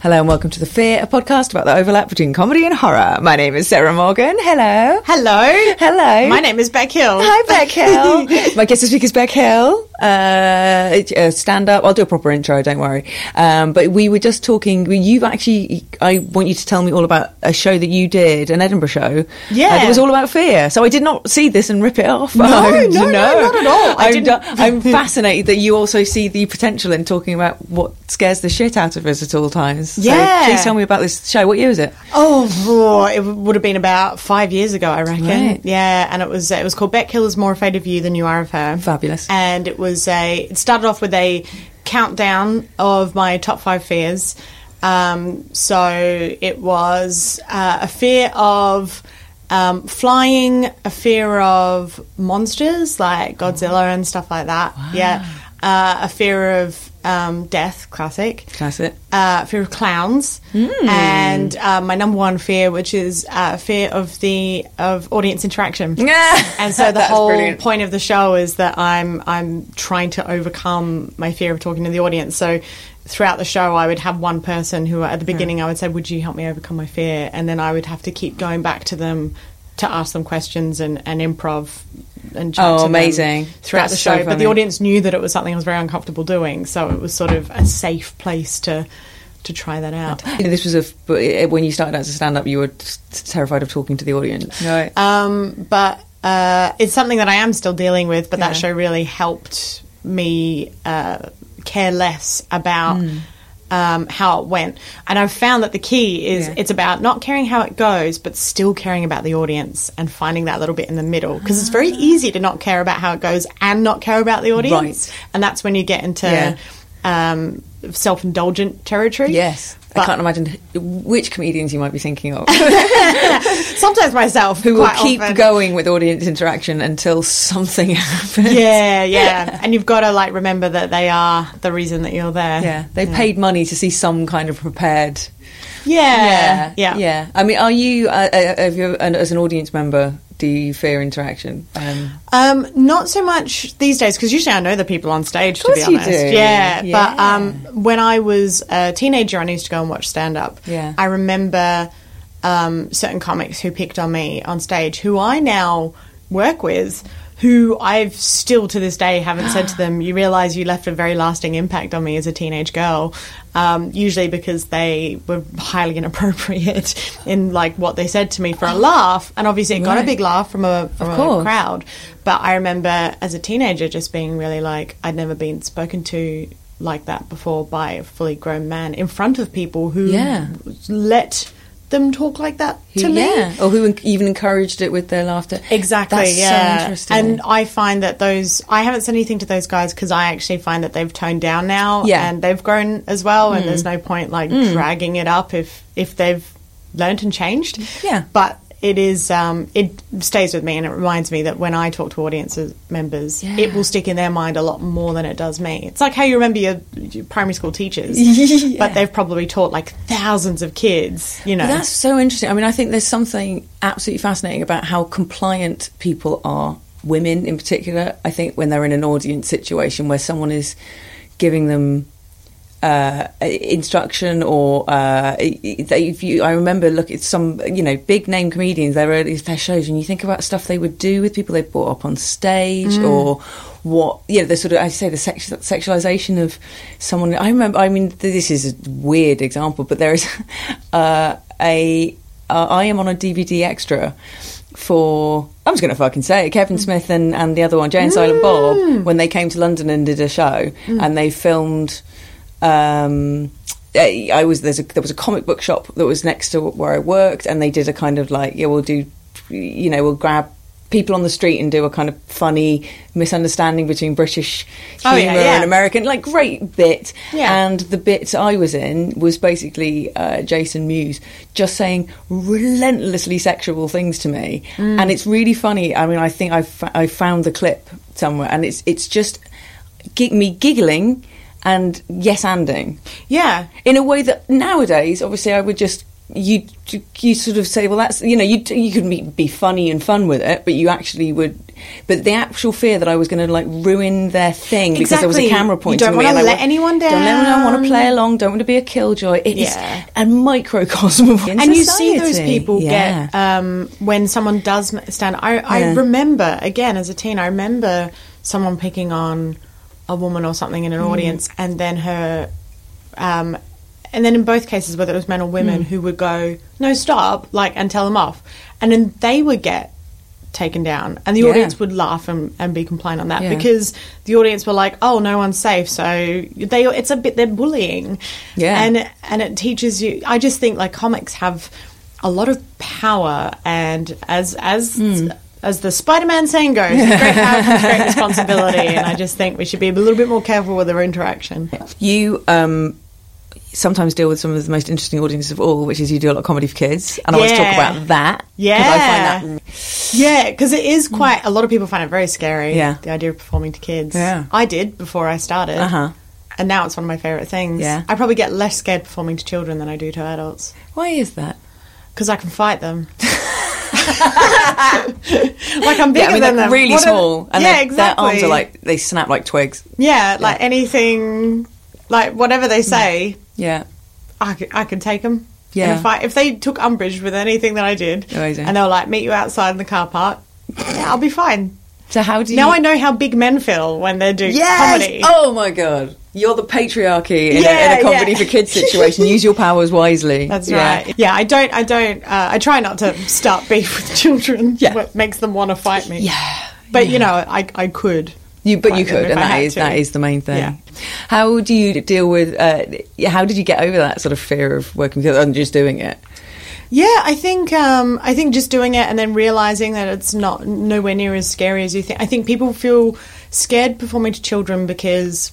Hello and welcome to The Fear, a podcast about the overlap between comedy and horror. My name is Sarah Morgan. Hello. Hello. Hello. My name is Bec Hill. Hi, Bec Hill. My guest this week is Bec Hill. Uh, uh, stand up. I'll do a proper intro, don't worry. Um, but we were just talking. You've actually, I want you to tell me all about a show that you did, an Edinburgh show. Yeah. Uh, it was all about fear. So I did not see this and rip it off. No, Oh, no, no, not at all. I I'm, didn't- I'm fascinated that you also see the potential in talking about what scares the shit out of us at all times. So Yeah. please tell me about this show. What year was it? Oh, it would have been about five years ago, I reckon. Right. Yeah, and it was it was called Bec Hill is more afraid of you than you are of her. Fabulous. And it was a. It started off with a countdown of my top five fears. Um, so it was uh, a fear of. Um, flying, a fear of monsters like Godzilla and stuff like that. Yeah, uh, a fear of um, death, classic. Classic. uh, fear of clowns, Hmm. and uh, my number one fear, which is uh, fear of the of audience interaction. and so the whole brilliant. point of the show is that I'm I'm trying to overcome my fear of talking to the audience. So throughout the show, I would have one person who, at the beginning, I would say, "Would you help me overcome my fear?" And then I would have to keep going back to them to ask them questions and, and improv. And Oh, amazing. Throughout That's the show, so but the audience knew that it was something I was very uncomfortable doing, so it was sort of a safe place to to try that out. This was a but when you started out as a stand-up, you were terrified of talking to the audience. Right. Um, but uh, it's something that I am still dealing with. But Yeah. that show really helped me uh, care less about. Hmm. Um, how it went, and I've found that the key is Yeah. it's about not caring how it goes, but still caring about the audience and finding that little bit in the middle. Because it's very easy to not care about how it goes and not care about the audience, Right. and that's when you get into Yeah. um, self-indulgent territory. yes. I can't imagine which comedians you might be thinking of Sometimes myself who will keep often. going with audience interaction until something happens. Yeah, yeah. and you've got to like remember that they are the reason that you're there. Yeah, they paid money to see some kind of prepared. Yeah, yeah, yeah. I mean, are you, uh, uh, you an- as an audience member, do you fear interaction? Um, Um, not so much these days because usually I know the people on stage. To be you honest, do. Yeah, Yeah. But um, when I was a teenager, I used to go and watch stand up. Yeah. I remember um, certain comics who picked on me on stage, who I now work with. Who I've still to this day haven't said to them, you realize you left a very lasting impact on me as a teenage girl. Um, usually because they were highly inappropriate in like what they said to me for a laugh, and obviously it got a big laugh from a from a crowd. But I remember as a teenager just being really like I'd never been spoken to like that before by a fully grown man in front of people who Yeah. let them talk like that who- to me. yeah, or who even encouraged it with their laughter. Exactly. That's yeah. so interesting. And I find that those I haven't said anything to those guys because I actually find that they've toned down now. Yeah. Mm. And they've grown as well. And there's no point like dragging it up if if they've learned and changed. Yeah. But it is um, it stays with me and it reminds me that when I talk to audience members, Yeah. it will stick in their mind a lot more than it does me. It's like how you remember your, your primary school teachers, Yeah. but they've probably taught like thousands of kids. You know, that's so interesting. I mean, I think there's something absolutely fascinating about how compliant people are, women in particular. I think when they're in an audience situation where someone is giving them uh, instruction or uh, if you, I remember look at some you know big name comedians they were their shows and you think about stuff they would do with people they brought up on stage Mm. or what you know the sort of I say the sex, sexualization of someone I remember I mean this is a weird example but there is uh, a uh, I am on a DVD extra for I'm just going to fucking say it, Kevin Smith and, and the other one, Jay and Silent Bob, when they came to London and did a show, and they filmed. Um, I was there's a, there was a comic book shop that was next to where I worked, and they did a kind of like yeah we'll do, you know we'll grab people on the street and do a kind of funny misunderstanding between British Oh, humour yeah, yeah. and American like great bit. Yeah. And the bit I was in was basically uh, Jason Mewes just saying relentlessly sexual things to me, Mm. and it's really funny. I mean, I think I f- I found the clip somewhere, and it's it's just me giggling and yes anding Yeah. in a way that nowadays, obviously, I would just. You you sort of say, well, that's you know, you you could be, be funny and fun with it, but you actually would. But the actual fear that I was going to like ruin their thing because there was a Exactly. camera You pointing don't at me, and I let anyone Don't let anyone want to play along. Don't want to be a killjoy. It is Yeah. a microcosm of and you see those people Yeah. get um, when someone does stand. I, I Yeah. remember again as a teen. I remember someone picking on a woman or something in an Mm. audience, and then her, um, and then in both cases, whether it was men or women, Mm. who would go no stop like and tell them off, and then they would get taken down and the Yeah. audience would laugh and, and be compliant on that Yeah. because the audience were like oh no one's safe so they it's a bit they're bullying Yeah. and and it teaches you i just think like comics have a lot of power and as as Hmm. As the spider-man saying goes great power comes great responsibility and i just think we should be a little bit more careful with our interaction You um, sometimes deal with some of the most interesting audiences of all, which is you do a lot of comedy for kids, and I want to talk about that. Yeah. I find that yeah because it is quite a lot of people find it very scary Yeah. the idea of performing to kids Yeah. i did before i started Uh-huh. and now it's one of my favorite things Yeah. i probably get less scared performing to children than i do to adults why is that? because i can fight them like I'm bigger yeah, I mean, than they're them. really What small, and yeah, their, exactly. their arms are like they snap like twigs. yeah, like anything, like whatever they mm. say, Yeah, I could, I could take them. Yeah. And if I if they took umbrage with anything that I did, Amazing. and they were like meet you outside in the car park, yeah, I'll be fine. So how do you Now I know how big men feel when they're doing comedy. Oh my god, you're the patriarchy in, a, in a comedy yeah. for kids situation. Use your powers wisely. That's Yeah. right. Yeah, I don't. I don't. Uh, I try not to start beef with children. Yeah. what makes them want to fight me. Yeah, but you know, I I could. You, but you could, and I that is to. that is the main thing. Yeah. How do you deal with? Uh, yeah, how did you get over that sort of fear of working together and just doing it? Yeah, I think um, I think just doing it and then realizing that it's not nowhere near as scary as you think. I think people feel scared performing to children because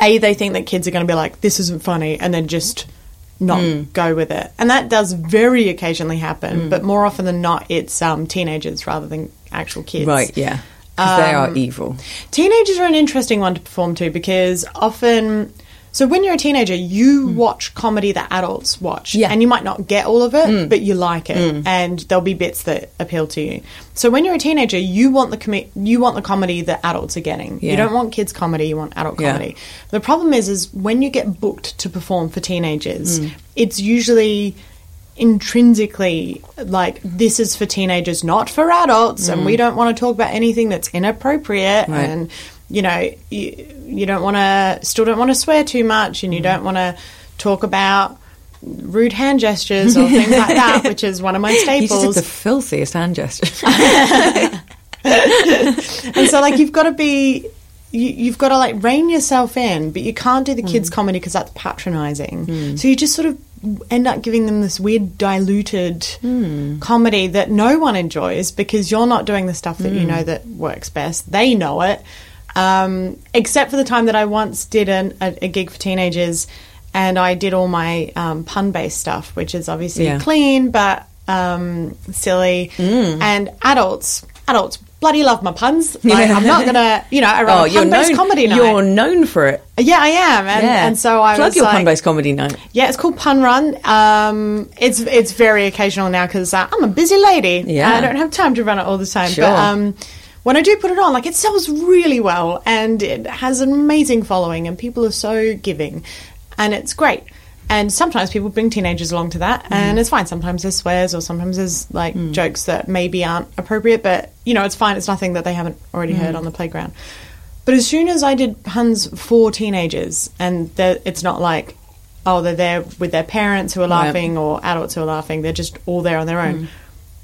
a they think that kids are going to be like this isn't funny and then just not Hmm. go with it, and that does very occasionally happen. But more often than not, it's um, teenagers rather than actual kids. Right? Yeah, because they Um, are evil. Teenagers are an interesting one to perform to because often. So when you're a teenager, you watch comedy that adults watch, Hmm. Yeah. Hmm. and you might not get all of it, but you like it, and there'll be bits that appeal to you. So when you're a teenager, you want the com- you want the comedy that adults are getting. Yeah. You don't want kids comedy; you want adult Yeah. comedy. The problem is, is when you get booked to perform for teenagers, Hmm. it's usually intrinsically like this is for teenagers not for adults and we don't want to talk about anything that's inappropriate Mm. Right. and you know you, you don't want to still don't want to swear too much and you Mm. don't want to talk about rude hand gestures or things like that which is one of my staples. You just did the filthiest hand gesture. and so like you've got to be you, you've got to like rein yourself in but you can't do the kids mm. comedy because that's patronizing. Mm. So you just sort of end up giving them this weird diluted mm. comedy that no one enjoys because you're not doing the stuff that you know that works best. They know it um, except for the time that i once did an, a, a gig for teenagers and i did all my um, pun-based stuff which is obviously Yeah. clean but um, silly and adults adults bloody love my puns like, i'm not gonna you know i run oh, a pun-based known. comedy night You're known for it. yeah i am and, yeah. and so i plug was your like, pun-based comedy night. yeah, it's called Pun Run. Um, it's it's very occasional now because uh, I'm a busy lady. Yeah. I don't have time to run it all the time. Sure. But um, when I do put it on, like it sells really well, and it has an amazing following, and people are so giving, and it's great. And sometimes people bring teenagers along to that, Mm. and it's fine. Sometimes there's swears, or sometimes there's like jokes that maybe aren't appropriate, but you know, it's fine. It's nothing that they haven't already Mm. heard on the playground. But as soon as I did puns for teenagers, and it's not like, oh, they're there with their parents who are Right. laughing or adults who are laughing, they're just all there on their own.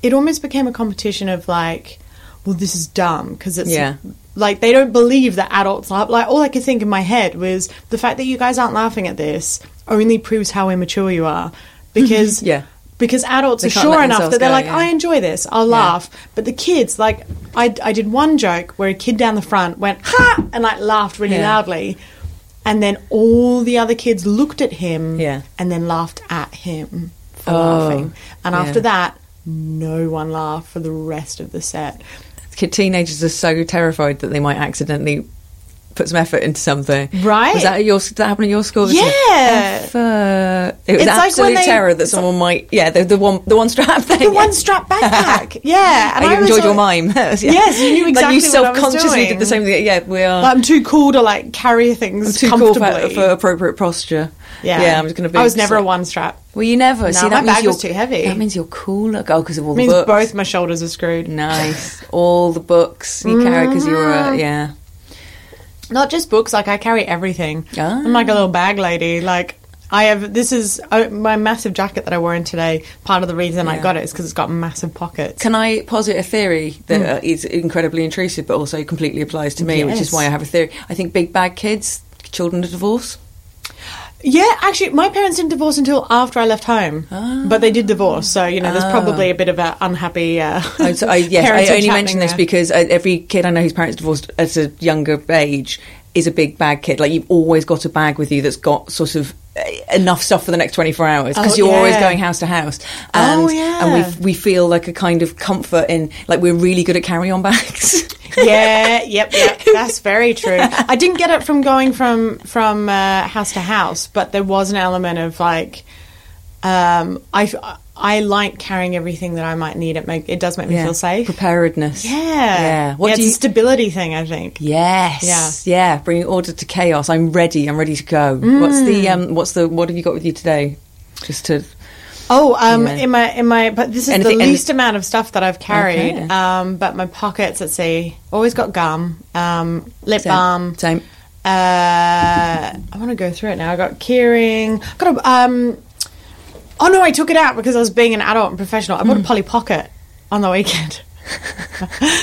it almost became a competition of like, well, this is dumb because it's Yeah. like they don't believe that adults laugh. Like all I could think in my head was the fact that you guys aren't laughing at this only proves how immature you are because Yeah. Because adults They are sure enough that they're go, like, yeah. I enjoy this, I'll laugh. But the kids, like, I, I did one joke where a kid down the front went, ha! and like laughed really Yeah. loudly. And then all the other kids looked at him Yeah. and then laughed at him for Oh, laughing. And yeah. after that, no one laughed for the rest of the set. Teenagers are so terrified that they might accidentally put some effort into something. Right. Was that at your? Did that happen at your school? Yeah. Effort. It was It's like absolute they- terror that someone might. Yeah, the, the one, the one strap thing. The one strap backpack. yeah. And I you was enjoyed your like- mime. Yes, you knew like you exactly what I was self-consciously did the same thing. Yeah, we are. Like, I'm too cool to like carry things too cool comfortably. for, for appropriate posture. yeah. yeah. I'm just going to be. I was never a one strap. Well, you never. No, See, my that means bag you're was too heavy. That means you're cooler. Oh, because of all It means the books. both my shoulders are screwed. Nice. All the books you carry because you're Mm-hmm. Uh, yeah. Not just books, like I carry everything. Ah. I'm like a little bag lady. Like I have. This is uh, my massive jacket that I wore in today. Part of the reason I got it is because it's got massive pockets. Can I posit a theory that Mm. uh, is incredibly intrusive, but also completely applies to me, which is why I have a theory. I think big bag kids, children of divorce. Yeah, actually, my parents didn't divorce until after I left home, Ah. but they did divorce. So you know, there's probably a bit of an unhappy. Uh, I, so I, yes, I only mention this there. because uh, every kid I know whose parents divorced at a younger age is a big bag kid. Like you've always got a bag with you that's got sort of enough stuff for the next 24 hours because Oh, you're always going house to house. Oh, And, yeah. And we we feel like a kind of comfort in like we're really good at carry on bags. yeah, yep, yep. That's very true. I didn't get it from going from from uh, house to house, but there was an element of like, um, I I like carrying everything that I might need. It make it does make me feel safe. Preparedness. Yeah, Yeah. What yeah, do it's you- a stability thing. I think. Yes. Yeah. Yeah. Bringing order to chaos. I'm ready. I'm ready to go. What's the Mm. um? What's the? What have you got with you today? Just to. Oh, um, Yeah. in my in my, but this is Anything- the any- least amount of stuff that I've carried. Okay. Um, but my pockets, let's see, always got gum, um, lip Same. balm. Same. Uh, I want to go through it now. I got keyring. Got a. Um, oh no, I took it out because I was being an adult and professional. I bought a hmm. Polly Pocket on the weekend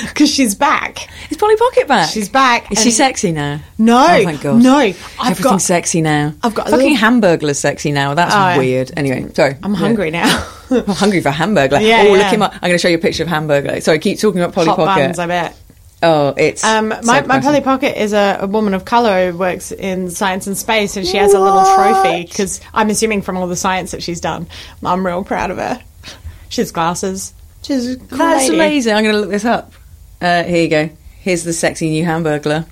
because she's back. Is Polly Pocket back? She's back. Is she sexy now? No, Oh, thank God. no. I've Everything's got. sexy now. I've got a fucking little- Hamburglar's sexy now. That's Oh, weird. Anyway, sorry. I'm Yeah. hungry now. I'm hungry for hamburger. Yeah, oh, yeah. look him up. I'm going to show you a picture of hamburger. Sorry, keep talking about Polly Hot Pocket. buns, I bet. Oh, it's Um, so my, my. Polly Pocket is a, a woman of colour who works in science and space, and she has a little trophy because I'm assuming from all the science that she's done. I'm real proud of her. She has glasses. She's cool That's lady. amazing. I'm going to look this up. Uh, here you go. Here's the sexy new hamburglar.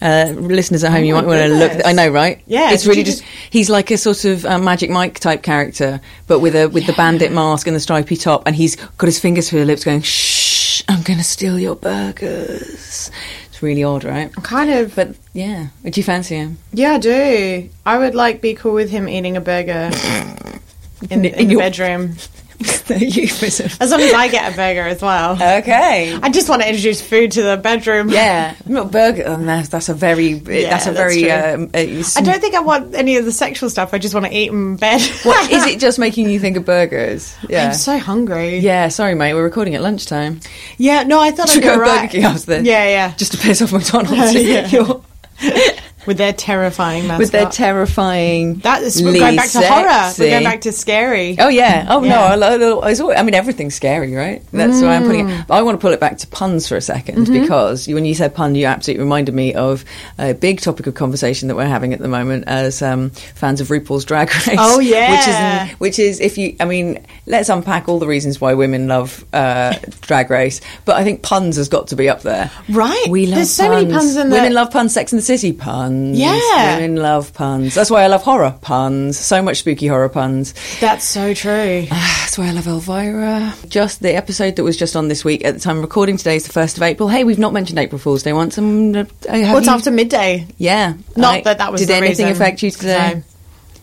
Uh, listeners at home, you Oh my might want to look. I know, right? Yeah, it's really you just. just- He's like a sort of uh, Magic Mike type character, but with a with the bandit mask and the stripy top, and he's got his fingers through the lips, going, "Shh, I'm going to steal your burgers." It's really odd, right? Kind of, But yeah, would you fancy him? yeah, I do. I would like be cool with him eating a burger in, in, In the your- bedroom, Euphemism. as long as I get a burger as well. Okay. I just want to introduce food to the bedroom. Yeah, not burger. oh, that's, that's a very. that's a very. true. Um, uh, I don't think I want any of the sexual stuff. I just want to eat in bed. What is it? Just making you think of burgers? Yeah. I'm so hungry. yeah, sorry, mate. We're recording at lunchtime. Yeah, no, I thought Should I'd go go right. Burger King after this? Yeah, yeah. Just to piss off McDonald's. Yeah. With their terrifying mascot. With their terrifying. that is we're going back to Lee horror. We're going back to scary. Oh yeah. Oh no. Yeah. I, love, it's always, I mean, everything's scary, right? That's why I'm putting Mm. it. But I want to pull it back to puns for a 2nd Mm-hmm. because you- when you said pun, you absolutely reminded me of a big topic of conversation that we're having at the moment as um, fans of RuPaul's Drag Race. Oh, yeah. which is which is if you. I mean, let's unpack all the reasons why women love uh, Drag Race, but I think puns has got to be up there. Right. We love There's so many puns in the- Women love puns. Sex in the City puns. Yeah. Women love puns. That's why I love horror puns. So much spooky horror puns. That's so true. That's why I love Elvira. Just the episode that was just on this week. At the time of recording, today is the first of April. Hey, we've not mentioned April Fool's Day once. Um, uh, have What's you- after midday? Yeah. Not I- that that was Did the anything reason. affect you today?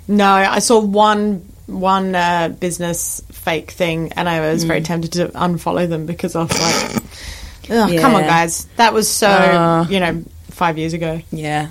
No, No, I saw one one uh, business fake thing, and I was very tempted to unfollow them because I was like, Ugh, "Come on, guys, that was so Uh. you know five years ago." Yeah.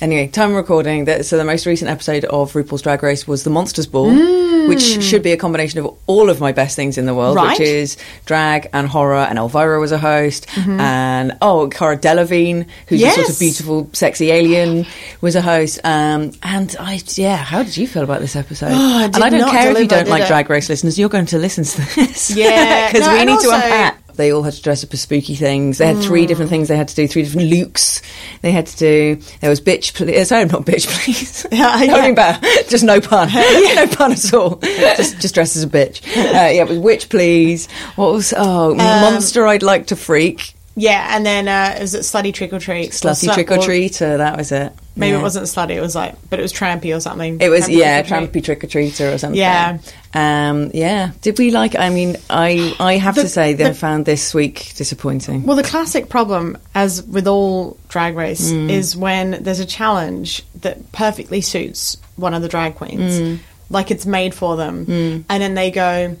Anyway, time recording. That, so the most recent episode of RuPaul's Drag Race was the Monsters Ball, Mm. which should be a combination of all of my best things in the world, Right. which is drag and horror. And Elvira was a host, and oh, Cara Delevingne, who's a sort Mm-hmm. Of beautiful, sexy alien, was a host. Um, and I, yeah, how did you feel about this episode? Oh, I and I don't care if you don't like it? Drag Race listeners, you're going to listen to this, Yeah. because No, we need to unpack they all had to dress up as spooky things. They had Mm. three different things they had to do, three different looks they had to do. There was bitch, please. Sorry, not bitch, please. Yeah, Nothing yeah. bad. Just no pun. no pun at all. just, just dress as a bitch. Uh, yeah, it was witch, please. What was, oh, Um, monster I'd like to freak. Yeah, and then uh, is it slutty trick or treat? Slutty Or slut- trick or treater, that was it. Maybe Yeah. it wasn't slutty. It was like, but it was trampy or something. It was Trampy yeah, trick trampy trick or treater or something. Yeah. um, yeah. Did we like? I mean, I I have The- to say that I found this week disappointing. Well, the classic problem, as with all drag race, Mm. is when there's a challenge that perfectly suits one of the drag queens, Mm. like it's made for them, and then they go,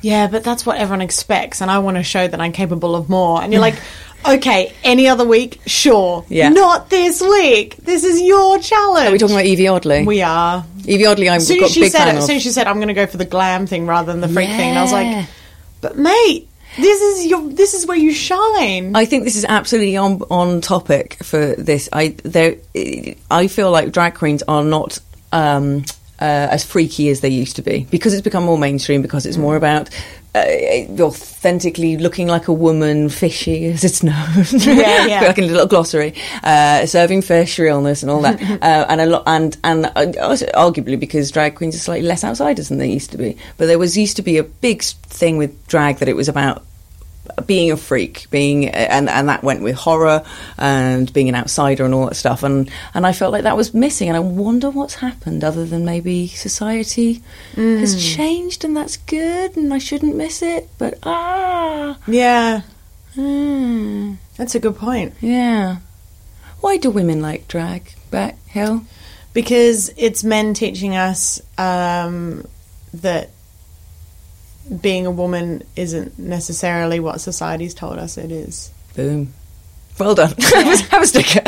"Yeah, but that's what everyone expects, and I want to show that I'm capable of more." And you're like. Okay, any other week, sure. Yeah. Not this week. This is your challenge. Are we talking about Yvie Oddly? We are. Yvie Oddly, I'm soon got she big said fan it, as of. soon as she said, "I'm going to go for the glam thing rather than the freak thing," and I was like, "But mate, this is your. This is where you shine." I think this is absolutely on on topic for this. I there, I feel like drag queens are not um, uh, as freaky as they used to be because it's become more mainstream. Because it's more about uh, authentically looking like a woman, fishy as it's known. Yeah, yeah. like a little glossary, uh, serving fish, realness, and all that, uh, and a lot, and and uh, arguably because drag queens are slightly less outsiders than they used to be. But there was used to be a big thing with drag that it was about being a freak, being and and that went with horror and being an outsider and all that stuff. And and I felt like that was missing. And I wonder what's happened, other than maybe society has changed, and that's good, and I shouldn't miss it. But ah, yeah, mm, that's a good point. yeah. Why do women like drag? Bec Hill. because it's men teaching us um, that being a woman isn't necessarily what society's told us it is. Boom. Well done. Have a sticker.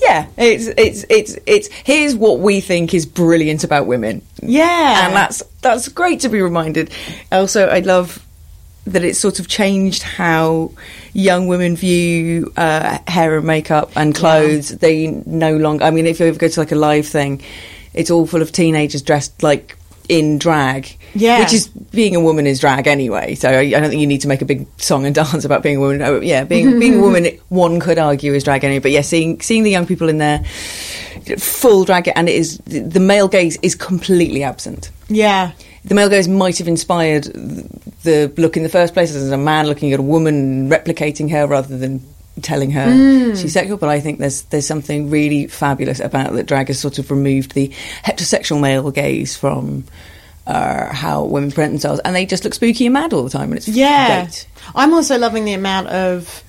yeah, it's it's it's it's here's what we think is brilliant about women. Yeah, and that's that's great to be reminded. Also, I love that it's sort of changed how young women view uh, hair and makeup and clothes. They no longer. I mean, if you ever go to like a live thing, it's all full of teenagers dressed like in drag. Yeah. which is being a woman is drag anyway. So I, I don't think you need to make a big song and dance about being a woman. Oh, yeah, being being a woman, one could argue is drag anyway. But yeah, seeing seeing the young people in there full drag and it is the male gaze is completely absent yeah, the male gaze might have inspired the look in the first place as a man looking at a woman replicating her rather than telling her Mm. she's sexual but I think there's there's something really fabulous about that drag has sort of removed the heterosexual male gaze from uh, how women present themselves and they just look spooky and mad all the time and it's yeah. great I'm also loving the amount of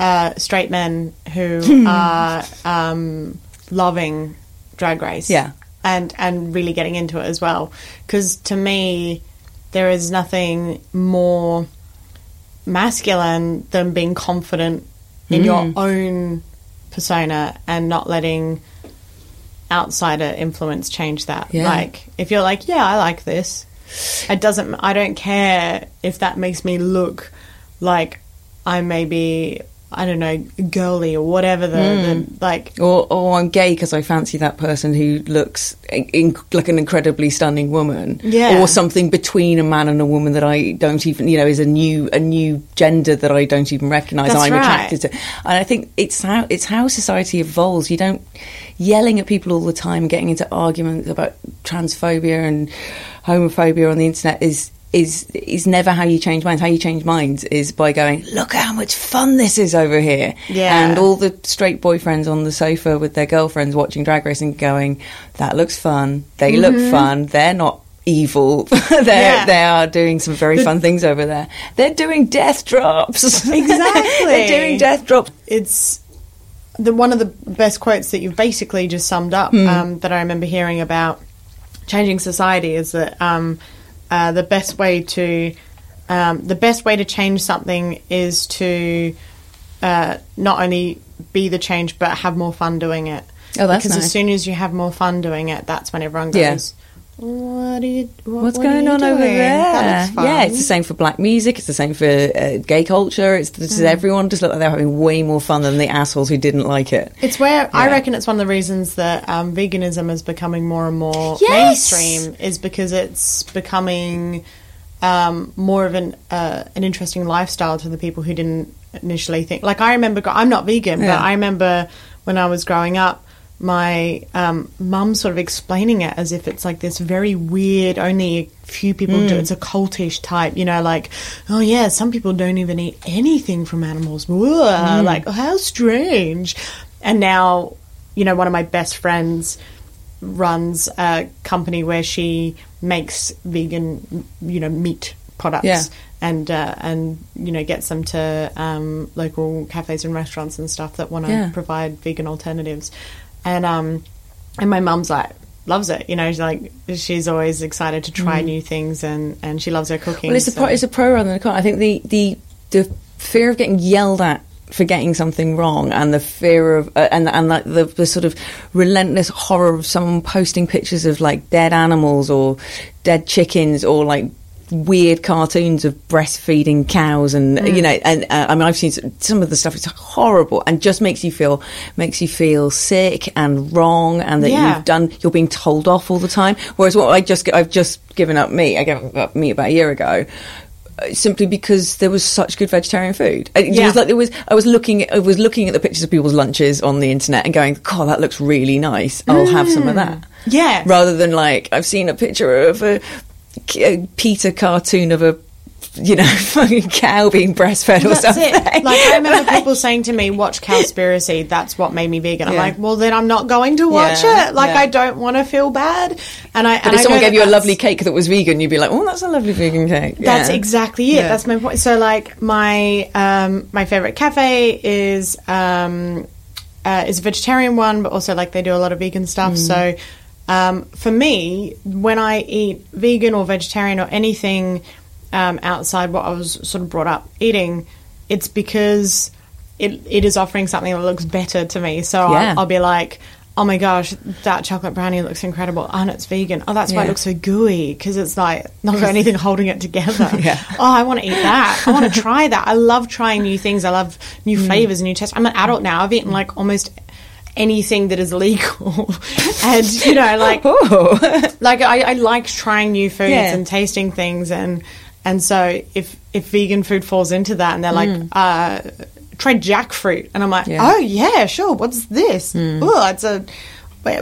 uh, straight men who are um, loving Drag Race. Yeah. and and really getting into it as well. Because to me, there is nothing more masculine than being confident in your Mm. own persona and not letting outsider influence change that. Yeah. Like if you're like, yeah, I like this. It doesn't. I don't care if that makes me look like I maybe I don't know girly or whatever the, the hmm. like. or, or I'm gay because I fancy that person who looks in, in, like an incredibly stunning woman, Yeah. or something between a man and a woman that I don't even, you know, is a new a new gender that I don't even recognise. I'm right. attracted to, and I think it's how it's how society evolves. You don't yelling at people all the time, getting into arguments about transphobia and homophobia on the internet is. Is is never how you change minds. How you change minds is by going, look how much fun this is over here, Yeah. and all the straight boyfriends on the sofa with their girlfriends watching Drag Race and going, "That looks fun. They look fun. They're not evil. Mm-hmm. Yeah. they are doing some very fun things over there. They're doing death drops. Exactly. They're doing death drops. it's the one of the best quotes that you've basically just summed up Hmm. um, that I remember hearing about changing society is that um, uh, the best way to um, the best way to change something is to uh, not only be the change but have more fun doing it. Oh, that's because nice. as soon as you have more fun doing it, that's when everyone goes, what you? What, What's what going on over there? That looks fun." Yeah, it's the same for black music. It's the same for uh, gay culture. It's this Mm. everyone just look like they're having way more fun than the assholes who didn't like it. It's where I reckon it's one of the reasons that um, veganism is becoming more and more Yes! mainstream is because it's becoming um, more of an uh, an interesting lifestyle to the people who didn't initially think. Like I remember, I'm not vegan, Yeah. but I remember when I was growing up. My um, mum sort of explaining it as if it's like this very weird, only a few people do. Mm. It's a cultish type, you know, like, oh yeah, some people don't even eat anything from animals. Mm. Like, oh, how strange. And now, you know, one of my best friends runs a company where she makes vegan, you know, meat products. Yeah. And uh, and you know gets them to um, local cafes and restaurants and stuff that want to Yeah. provide vegan alternatives, and um, and my mum's like loves it. You know, she's like she's always excited to try new things, and and she loves her cooking. Mm. Well, it's a pro, it's a pro rather than a con. I think the the the fear of getting yelled at for getting something wrong, and the fear of uh, and and like the the sort of relentless horror of someone posting pictures of like dead animals or dead chickens or like weird cartoons of breastfeeding cows and Mm. you know and uh, I mean I've seen some- of the stuff it's horrible and just makes you feel makes you feel sick and wrong and that Yeah. you've done you're being told off all the time whereas what I just I've just given up meat I gave up meat about a year ago uh, simply because there was such good vegetarian food. It Yeah. was like there was. I was looking. I was looking at the pictures of people's lunches on the internet and going, "God, that looks really nice. I'll have some of that." Yeah. Rather than like I've seen a picture of a PETA cartoon of a, you know, fucking cow being breastfed or That's something. it. Like I remember people saying to me, "Watch Cowspiracy." That's what made me vegan. I'm like, well, then I'm not going to watch Yeah, it. Like yeah. I don't want to feel bad. And I. But and if I someone gave that you a lovely cake that was vegan, you'd be like, "Oh, that's a lovely vegan cake." That's exactly it. Yeah. That's my point. So, like, my um, my favorite cafe is um, uh, is a vegetarian one, but also like they do a lot of vegan stuff. Mm. So, um, for me, when I eat vegan or vegetarian or anything um, outside what I was sort of brought up eating, it's because it it is offering something that looks better to me. So Yeah. I'll, I'll be like. Oh my gosh, that chocolate brownie looks incredible. and it's vegan. Oh, that's why it looks so gooey because it's like not got anything holding it together. Yeah. Oh, I want to eat that. I want to try that. I love trying new things. I love new flavors and new tests. I'm an adult now. I've eaten like almost anything that is legal, and you know, like Oh. like I, I like trying new foods Yeah. and tasting things, and and so if if vegan food falls into that, and they're like. uh Try jackfruit, and I'm like, Yeah. oh yeah, sure. What's this? Oh, it's a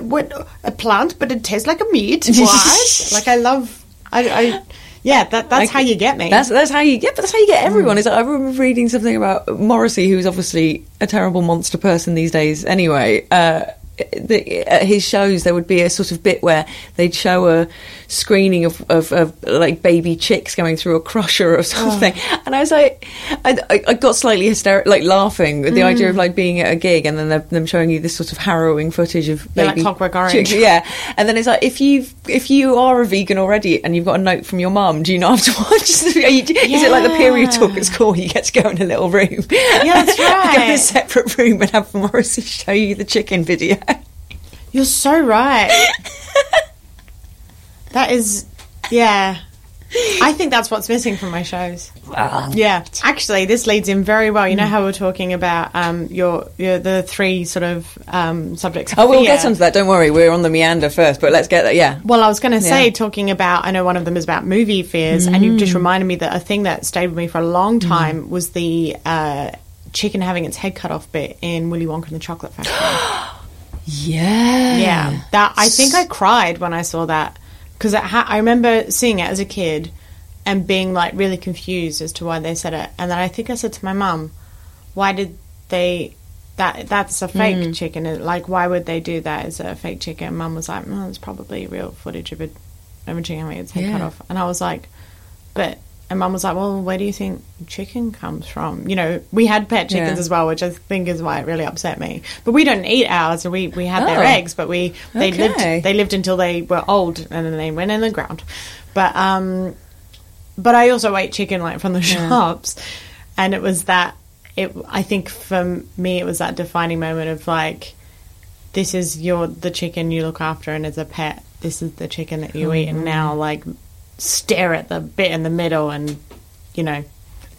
what a plant, but it tastes like a meat. What? like I love, I, I yeah, that that's I- how you get me. That's that's how you get. But that's how you get everyone. Is that I remember reading something about Morrissey, who's obviously a terrible monster person these days. Anyway, uh, the, at his shows there would be a sort of bit where they'd show a screening of, of, of like baby chicks going through a crusher or something, ah. and I was like, I, I- got slightly hysterical, like laughing at the mm. idea of like being at a gig and then them showing you this sort of harrowing footage of Yeah, like baby Orange. chicks. Yeah, and then it's like if you if you are a vegan already and you've got a note from your mum, do you not have to watch? The, you, Is it like the period talk at school? You get to go in a little room. Yeah, that's right go in a separate room and have Morrissey show you the chicken video. You're so right. that is, yeah. I think that's what's missing from my shows. Yeah, actually, this leads in very well. You know how we we're talking about um, your, your the three sort of um, subjects. Oh, we'll get onto that. Don't worry, we're on the meander first, but let's get that. Yeah. Well, I was going to say, Yeah. talking about, I know one of them is about movie fears, and you just Mm. reminded me that a thing that stayed with me for a long time was the uh, chicken having its head cut off bit in Willy Wonka and the Chocolate Factory. Yeah. Yeah, that I think I cried when I saw that because ha- I remember seeing it as a kid and being like really confused as to why they said it, and then I think I said to my mum, "Why did they?" That that's a fake Hmm. chicken. Like, why would they do that as a fake chicken? Mum was like, "No, it's probably real footage of a of a chicken with its head cut off." And I was like, "But." And mum was like, "Well, where do you think chicken comes from?" You know, we had pet chickens Yeah. as well, which I think is why it really upset me. But we don't eat ours. We we had their Oh. eggs, but we they Okay. lived they lived until they were old, and then they went in the ground. But um, but I also ate chicken like from the shops, and it was that. It I think for me it was that defining moment of like, this is your the chicken you look after and as a pet, this is the chicken that you eat, and now like stare at the bit in the middle and you know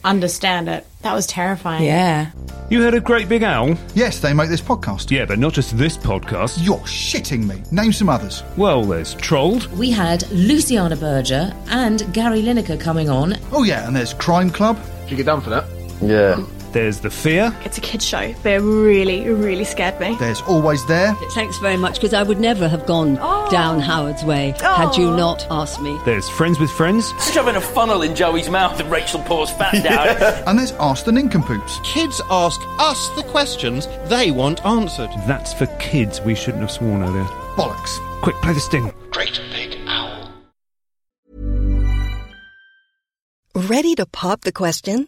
understand it. That was terrifying. Yeah. You heard of Great Big Owl? Yes, they make this podcast. Yeah, but not just this podcast. You're shitting me. Name some others. Well, there's Trolled. We had Luciana Berger and Gary Lineker coming on. Oh yeah, and there's Crime Club. Did you get done for that? Yeah. There's The Fear. It's a kids' show, but it really, really scared me. There's Always There. Thanks very much, because I would never have gone oh. down Howard's way had you oh. not asked me. There's Friends with Friends. Shoving a funnel in Joey's mouth and Rachel pours fat down. and there's Ask the Nincompoops. Kids ask us the questions they want answered. That's for kids. We shouldn't have sworn earlier. Bollocks. Quick, play the sting. Great Big Owl. Ready to pop the question?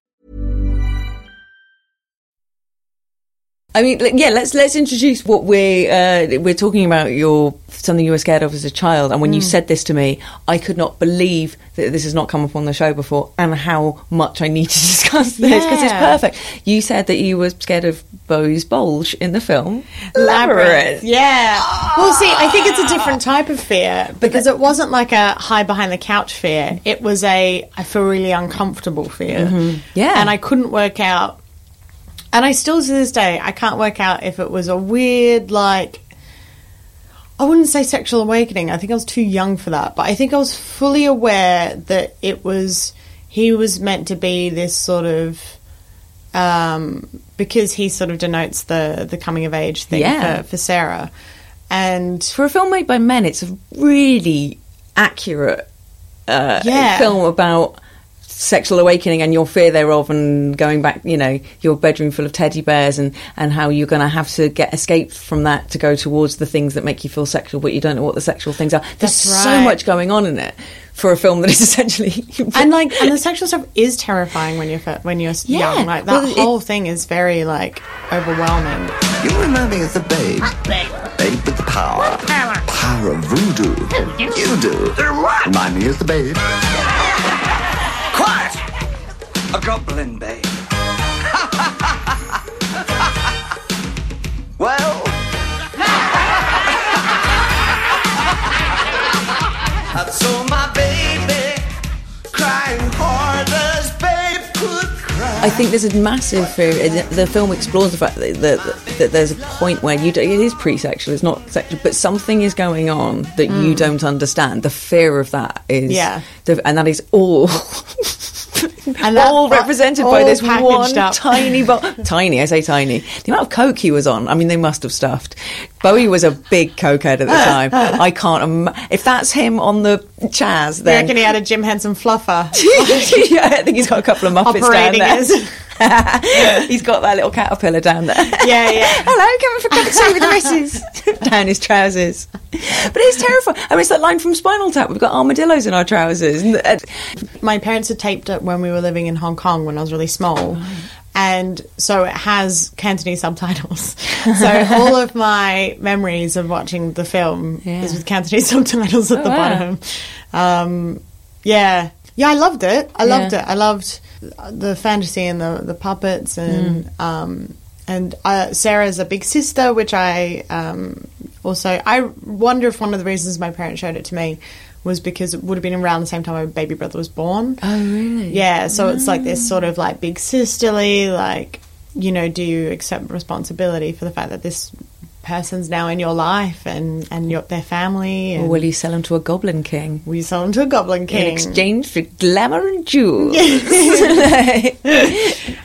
I mean, yeah. Let's let's introduce what we uh, we're talking about. Your something you were scared of as a child, and when you Mm. said this to me, I could not believe that this has not come up on the show before, and how much I need to discuss this because it's perfect. You said that you were scared of Bowie's bulge in the film Labyrinth. Yeah. Well, see, I think it's a different type of fear because it wasn't like a hide behind the couch fear. It was a I feel really uncomfortable fear. Mhm. Yeah. And I couldn't work out. And I still to this day I can't work out if it was a weird like I wouldn't say sexual awakening. I think I was too young for that, but I think I was fully aware that it was he was meant to be this sort of um, because he sort of denotes the the coming of age thing Yeah. for, for Sarah. And for a film made by men, it's a really accurate uh, Yeah. film about sexual awakening and your fear thereof and going back you know your bedroom full of teddy bears and and how you're going to have to get escaped from that to go towards the things that make you feel sexual but you don't know what the sexual things are there's That's so much going on in it for a film that is essentially and like and the sexual stuff is terrifying when you're when you're Yeah. young. Like that Well, it- whole thing is very like overwhelming. You remember me as the babe. Babe babe with the power. Power of voodoo. You do. Remind me as the babe. Quiet! A goblin, babe. Well, I saw my baby crying hard as babe could cry. I think there's a massive fear. The film explores the fact that, that, that there's a point where you do, it is pre-sexual, it's not sexual, but something is going on that you Mm. don't understand. The fear of that is, Yeah. the, and that is all. And all represented by this one up. tiny bo- tiny I say tiny the amount of coke he was on I mean they must have stuffed Bowie was a big cokehead at the time I can't Im- if that's him on the Chaz You then reckon he had a Jim Henson fluffer? yeah, I think he's got a couple of Muppets Operating down there. his- he's got that little caterpillar down there. Yeah, yeah. Hello, coming for of tea with the missus. down his trousers. But it's terrifying. I mean, it's that line from Spinal Tap. We've got armadillos in our trousers. And, uh, My parents had taped it when we were living in Hong Kong when I was really small. And so it has Cantonese subtitles. So all of my memories of watching the film is with Cantonese subtitles at Oh, the wow. bottom. Um, yeah. Yeah, I loved it. I loved Yeah. it. I loved the fantasy and the, the puppets and Mm. um, and uh, Sarah's a big sister, which I um, also I wonder if one of the reasons my parents showed it to me was because it would have been around the same time my baby brother was born. Oh, really? Yeah, so it's like this sort of like big sisterly, like you know, do you accept responsibility for the fact that this person's now in your life and and your, their family. Or will you sell them to a Goblin King? Will you sell them to a Goblin king In exchange for glamour and jewels.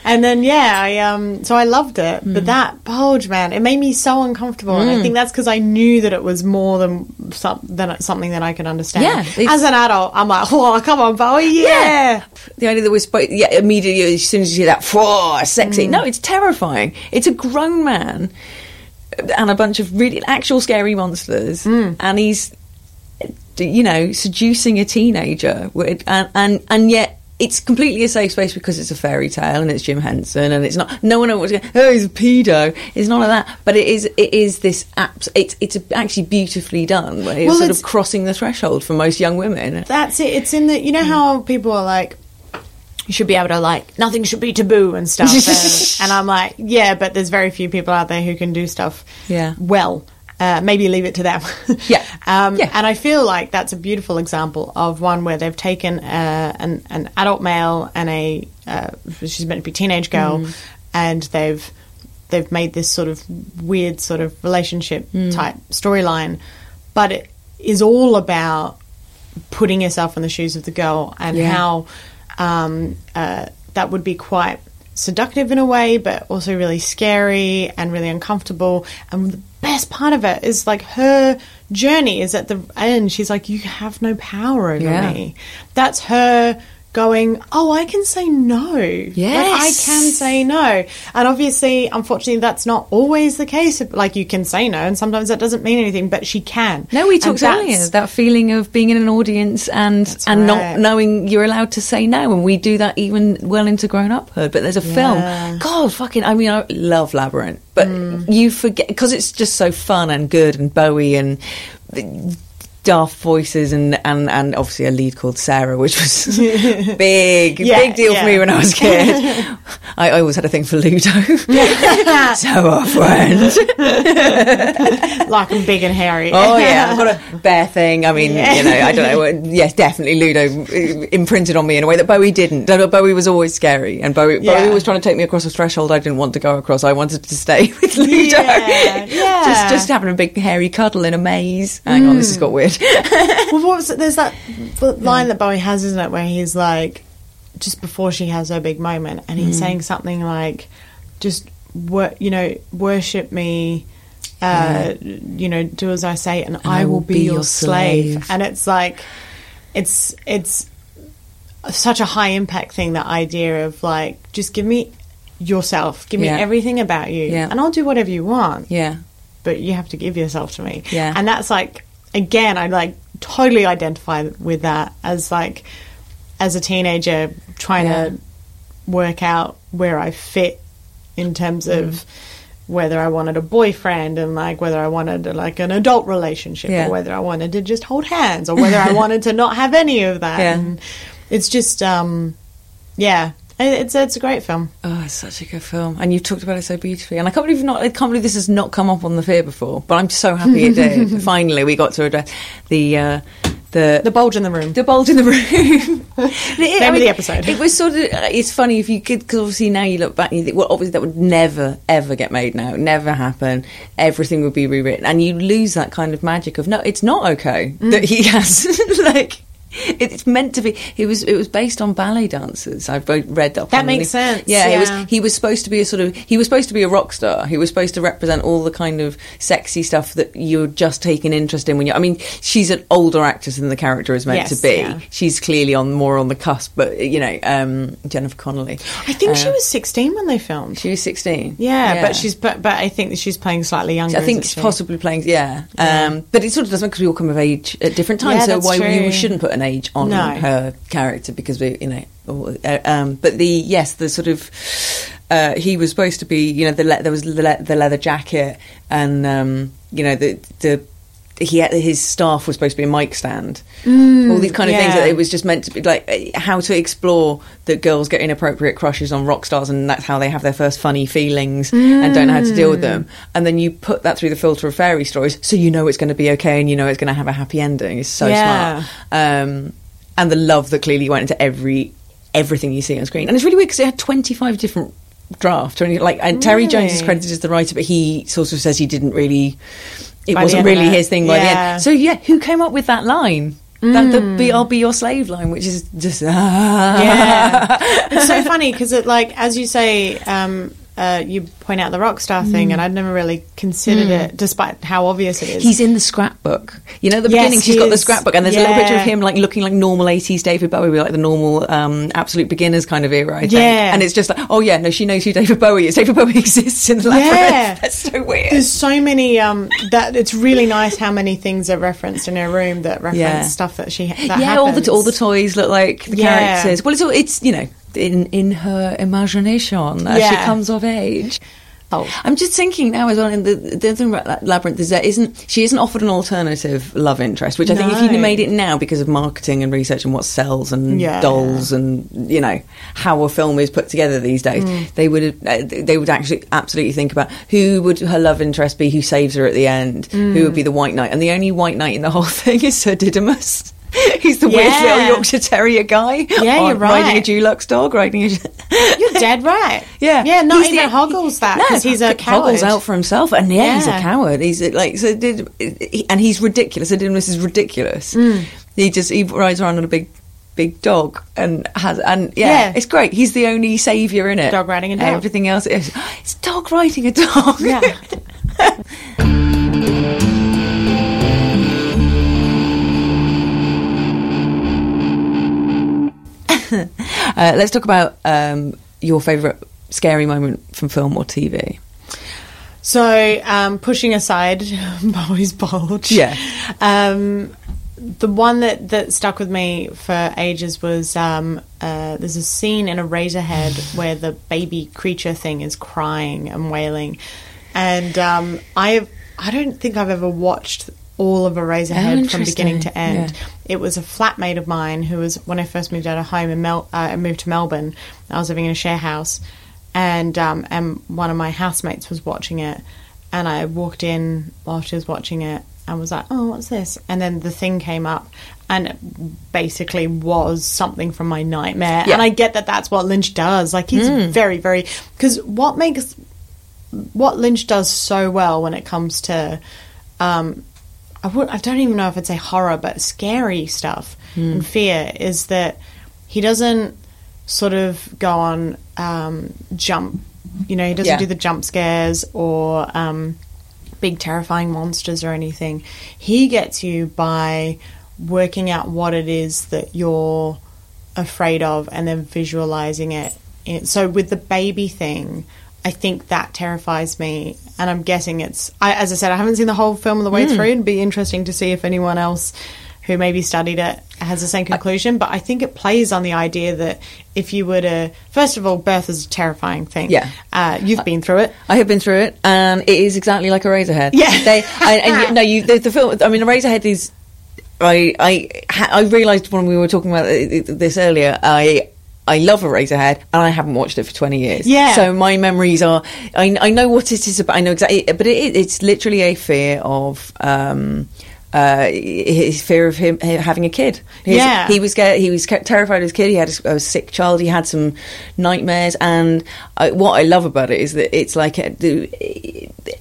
and then yeah, I um, so I loved it. Hmm. But that bulge, man, it made me so uncomfortable, and I Mm. think that's because I knew that it was more than some, than something that I could understand. Yeah, as an adult, I'm like, oh, come on, Bowie, yeah. The idea that we're supposed, yeah, immediately as soon as you hear that, "Whoa, sexy. Mm. No, it's terrifying. It's a grown man and a bunch of really actual scary monsters, Mm. and he's, you know, seducing a teenager, with- and and and yet. It's completely a safe space because it's a fairy tale and it's Jim Henson and it's not. No one knows. what's going Oh, he's a pedo. It's none of that. But it is. It is this. Abs- it's it's actually beautifully done. Where it's Well, sort it's- of crossing the threshold for most young women. That's it. It's in the you know how people are like. You should be able to like nothing should be taboo and stuff, and, and I'm like, yeah, but there's very few people out there who can do stuff Yeah. well. Uh, maybe leave it to them. Yeah. Um, And I feel like that's a beautiful example of one where they've taken uh, an, an adult male and a uh, she's meant to be a teenage girl, Mm. and they've they've made this sort of weird sort of relationship Mm. type storyline, but it is all about putting yourself in the shoes of the girl and Yeah. how um, uh, that would be quite seductive in a way, but also really scary and really uncomfortable. And the best part of it is like her journey is at the end. She's like, "You have no power over Yeah. me." That's her going, "Oh, I can say no. Like, I can say no." And obviously, unfortunately, that's not always the case. Like you can say no, and sometimes that doesn't mean anything, but she can. No, we talked earlier that feeling of being in an audience and and right. not knowing you're allowed to say no, and we do that even well into grown uphood. But there's a Yeah. film, God, fucking, I mean, I love Labyrinth, but mm. you forget because it's just so fun and good, and Bowie and. Daft voices and, and, and obviously a lead called Sarah, which was big, Yeah, big deal yeah. for me when I was a kid. I, I always had a thing for Ludo. so our friend. like I'm big and hairy. Oh yeah, I've got a bear thing. I mean, Yeah. you know, I don't know. Yes, definitely Ludo imprinted on me in a way that Bowie didn't. Bowie was always scary, and Bowie. Bowie was trying to take me across a threshold I didn't want to go across. I wanted to stay with Ludo. Yeah, yeah. just just having a big hairy cuddle in a maze. Hang on, this has got weird. well, what was it? There's that line that Bowie has, isn't it, where he's like, just before she has her big moment, and he's Mm. saying something like, just wor- you know, worship me. Uh, you know, do as I say, and, I, will be, your slave. slave. And it's like, it's it's such a high impact thing. That idea of like, just give me yourself, give me everything about you, Yeah. and I'll do whatever you want yeah, but you have to give yourself to me. Yeah. And that's like, again, I like totally identify with that as like, as a teenager trying Yeah. to work out where I fit in terms of Mm. whether I wanted a boyfriend and like whether I wanted like an adult relationship Yeah. or whether I wanted to just hold hands or whether I wanted to not have any of that. Yeah. And it's just, um, yeah, it's it's a great film. Oh, it's such a good film, and you've talked about it so beautifully. And I can't believe not. I can't believe this has not come up on the fear before. But I'm so happy it did. Finally, we got to address the uh, the The bulge in the room. the bulge in the room. It- Name of the episode. It was sort of. uh, It's funny if you could, because obviously now you look back and you think, well, obviously that would never ever get made now, never happen. Everything would be rewritten, and you lose that kind of magic of no, it's not okay Mm. that he has like. It's meant to be. It was. It was based on ballet dancers. I've read up. That on makes sense, Yeah, he yeah. was. He was supposed to be a sort of. He was supposed to be a rock star. He was supposed to represent all the kind of sexy stuff that you're just taking interest in when you. I mean, she's an older actress than the character is meant Yes, to be. yeah. She's clearly on more on the cusp, but you know, um, Jennifer Connelly. I think she Uh, was 16 when they filmed. She was sixteen. Yeah, but she's but, but I think that she's playing slightly younger. I think isn't possibly playing, yeah. Um, but it sort of doesn't because we all come of age at different times. Yeah, so why true. you shouldn't put an age on No. her character because we, you know. uh, Um, but the yes, the sort of uh, he was supposed to be, you know, the le- there was the, le- the leather jacket, and um, you know the the. He had, his staff was supposed to be a mic stand, all these kind of things. That it was just meant to be like uh, how to explore that girls get inappropriate crushes on rock stars, and that's how they have their first funny feelings and don't know how to deal with them. And then you put that through the filter of fairy stories, so you know it's going to be okay, and you know it's going to have a happy ending. It's so Yeah. smart, um, and the love that clearly went into every everything you see on screen. And it's really weird because it had twenty five different draft. Or anything. Like, and Terry Jones is credited as the writer, but he sort of says he didn't really. It By wasn't really his thing by the end. So yeah, who came up with that line? That the be, I'll be your slave line, which is just ah. yeah, it's so funny because it like as you say, um, uh, you point out the rock star thing, Mm. and I'd never really considered Mm. it, despite how obvious it is. He's in the scrapbook. You know, at the Yes, beginning, she's he got the scrapbook, and there's a little picture of him like looking like normal 80s David Bowie, like the normal um, absolute beginners kind of era. I think. Yeah. and it's just like, oh yeah, no, she knows who David Bowie is. David Bowie exists in the labyrinth. Yeah. That's so weird. There's so many um, that it's really nice how many things are referenced in her room that reference Yeah. stuff that she that yeah, all the all the toys look like the Yeah. characters. Well, it's all it's you know in in her imagination as she comes of age. Oh. I'm just thinking now as well. In the, the thing about that labyrinth is that isn't she isn't offered an alternative love interest, which I think if you'd made it now because of marketing and research and what sells and Yeah. dolls and you know how a film is put together these days, Mm. they would have, uh, they would actually absolutely think about who would her love interest be, who saves her at the end, who Mm. would be the white knight, and the only white knight in the whole thing is Sir Didymus. He's the weird little Yorkshire Terrier guy. Yeah, you're Riding a. Dulux dog, riding a. You're dead right. Yeah, yeah. Not He's even the- Hoggles that No, because he's a coward. Hoggle's out for himself, and yeah, he's a coward. He's like so, did, he, and he's ridiculous. Didymus is ridiculous. Mm. He just he rides around on a big, big dog and has and yeah, Yeah. it's great. He's the only savior in it. Dog riding a dog. Everything else is it's dog riding a dog. Yeah. uh, let's talk about um, your favourite scary moment from film or TV. So, um, pushing aside Bowie's bulge, Yeah. Um, the one that, that stuck with me for ages was um, uh, there's a scene in Eraserhead where the baby creature thing is crying and wailing, and um, I I don't think I've ever watched all of Eraserhead from beginning to end. Yeah. It was a flatmate of mine who was when I first moved out of home and Mel. Uh, I moved to Melbourne. I was living in a share house, and um, and one of my housemates was watching it, and I walked in while she was watching it and was like, "Oh, what's this?" And then the thing came up, and it basically was something from my nightmare. Yeah. And I get that that's what Lynch does. Like he's Mm. very, very because what makes what Lynch does so well when it comes to um, I would I don't even know if I'd say horror, but scary stuff Mm. and fear is that he doesn't sort of go on um, jump. You know, he doesn't Yeah. do the jump scares or um, big terrifying monsters or anything. He gets you by working out what it is that you're afraid of and then visualizing it. In- So with the baby thing, I think that terrifies me, and I'm guessing it's. I, as I said, I haven't seen the whole film all the way Mm. through. It'd be interesting to see if anyone else who maybe studied it has the same conclusion. But I think it plays on the idea that if you were to, first of all, birth is a terrifying thing. Yeah. uh, you've been through it. I have been through it, and it is exactly like Eraserhead. Yeah. they and, and no, you the, the film. I mean, Eraserhead is. I I I realised when we were talking about this earlier. I. I love a Eraserhead, and I haven't watched it for twenty years. Yeah. So my memories are. I, I know what it is about. I know exactly, but it, it's literally a fear of. Um, uh, his fear of him having a kid. His- Yeah. he was. He was terrified as a kid. He had a, a sick child. He had some nightmares. And I, what I love about it is that it's like, a,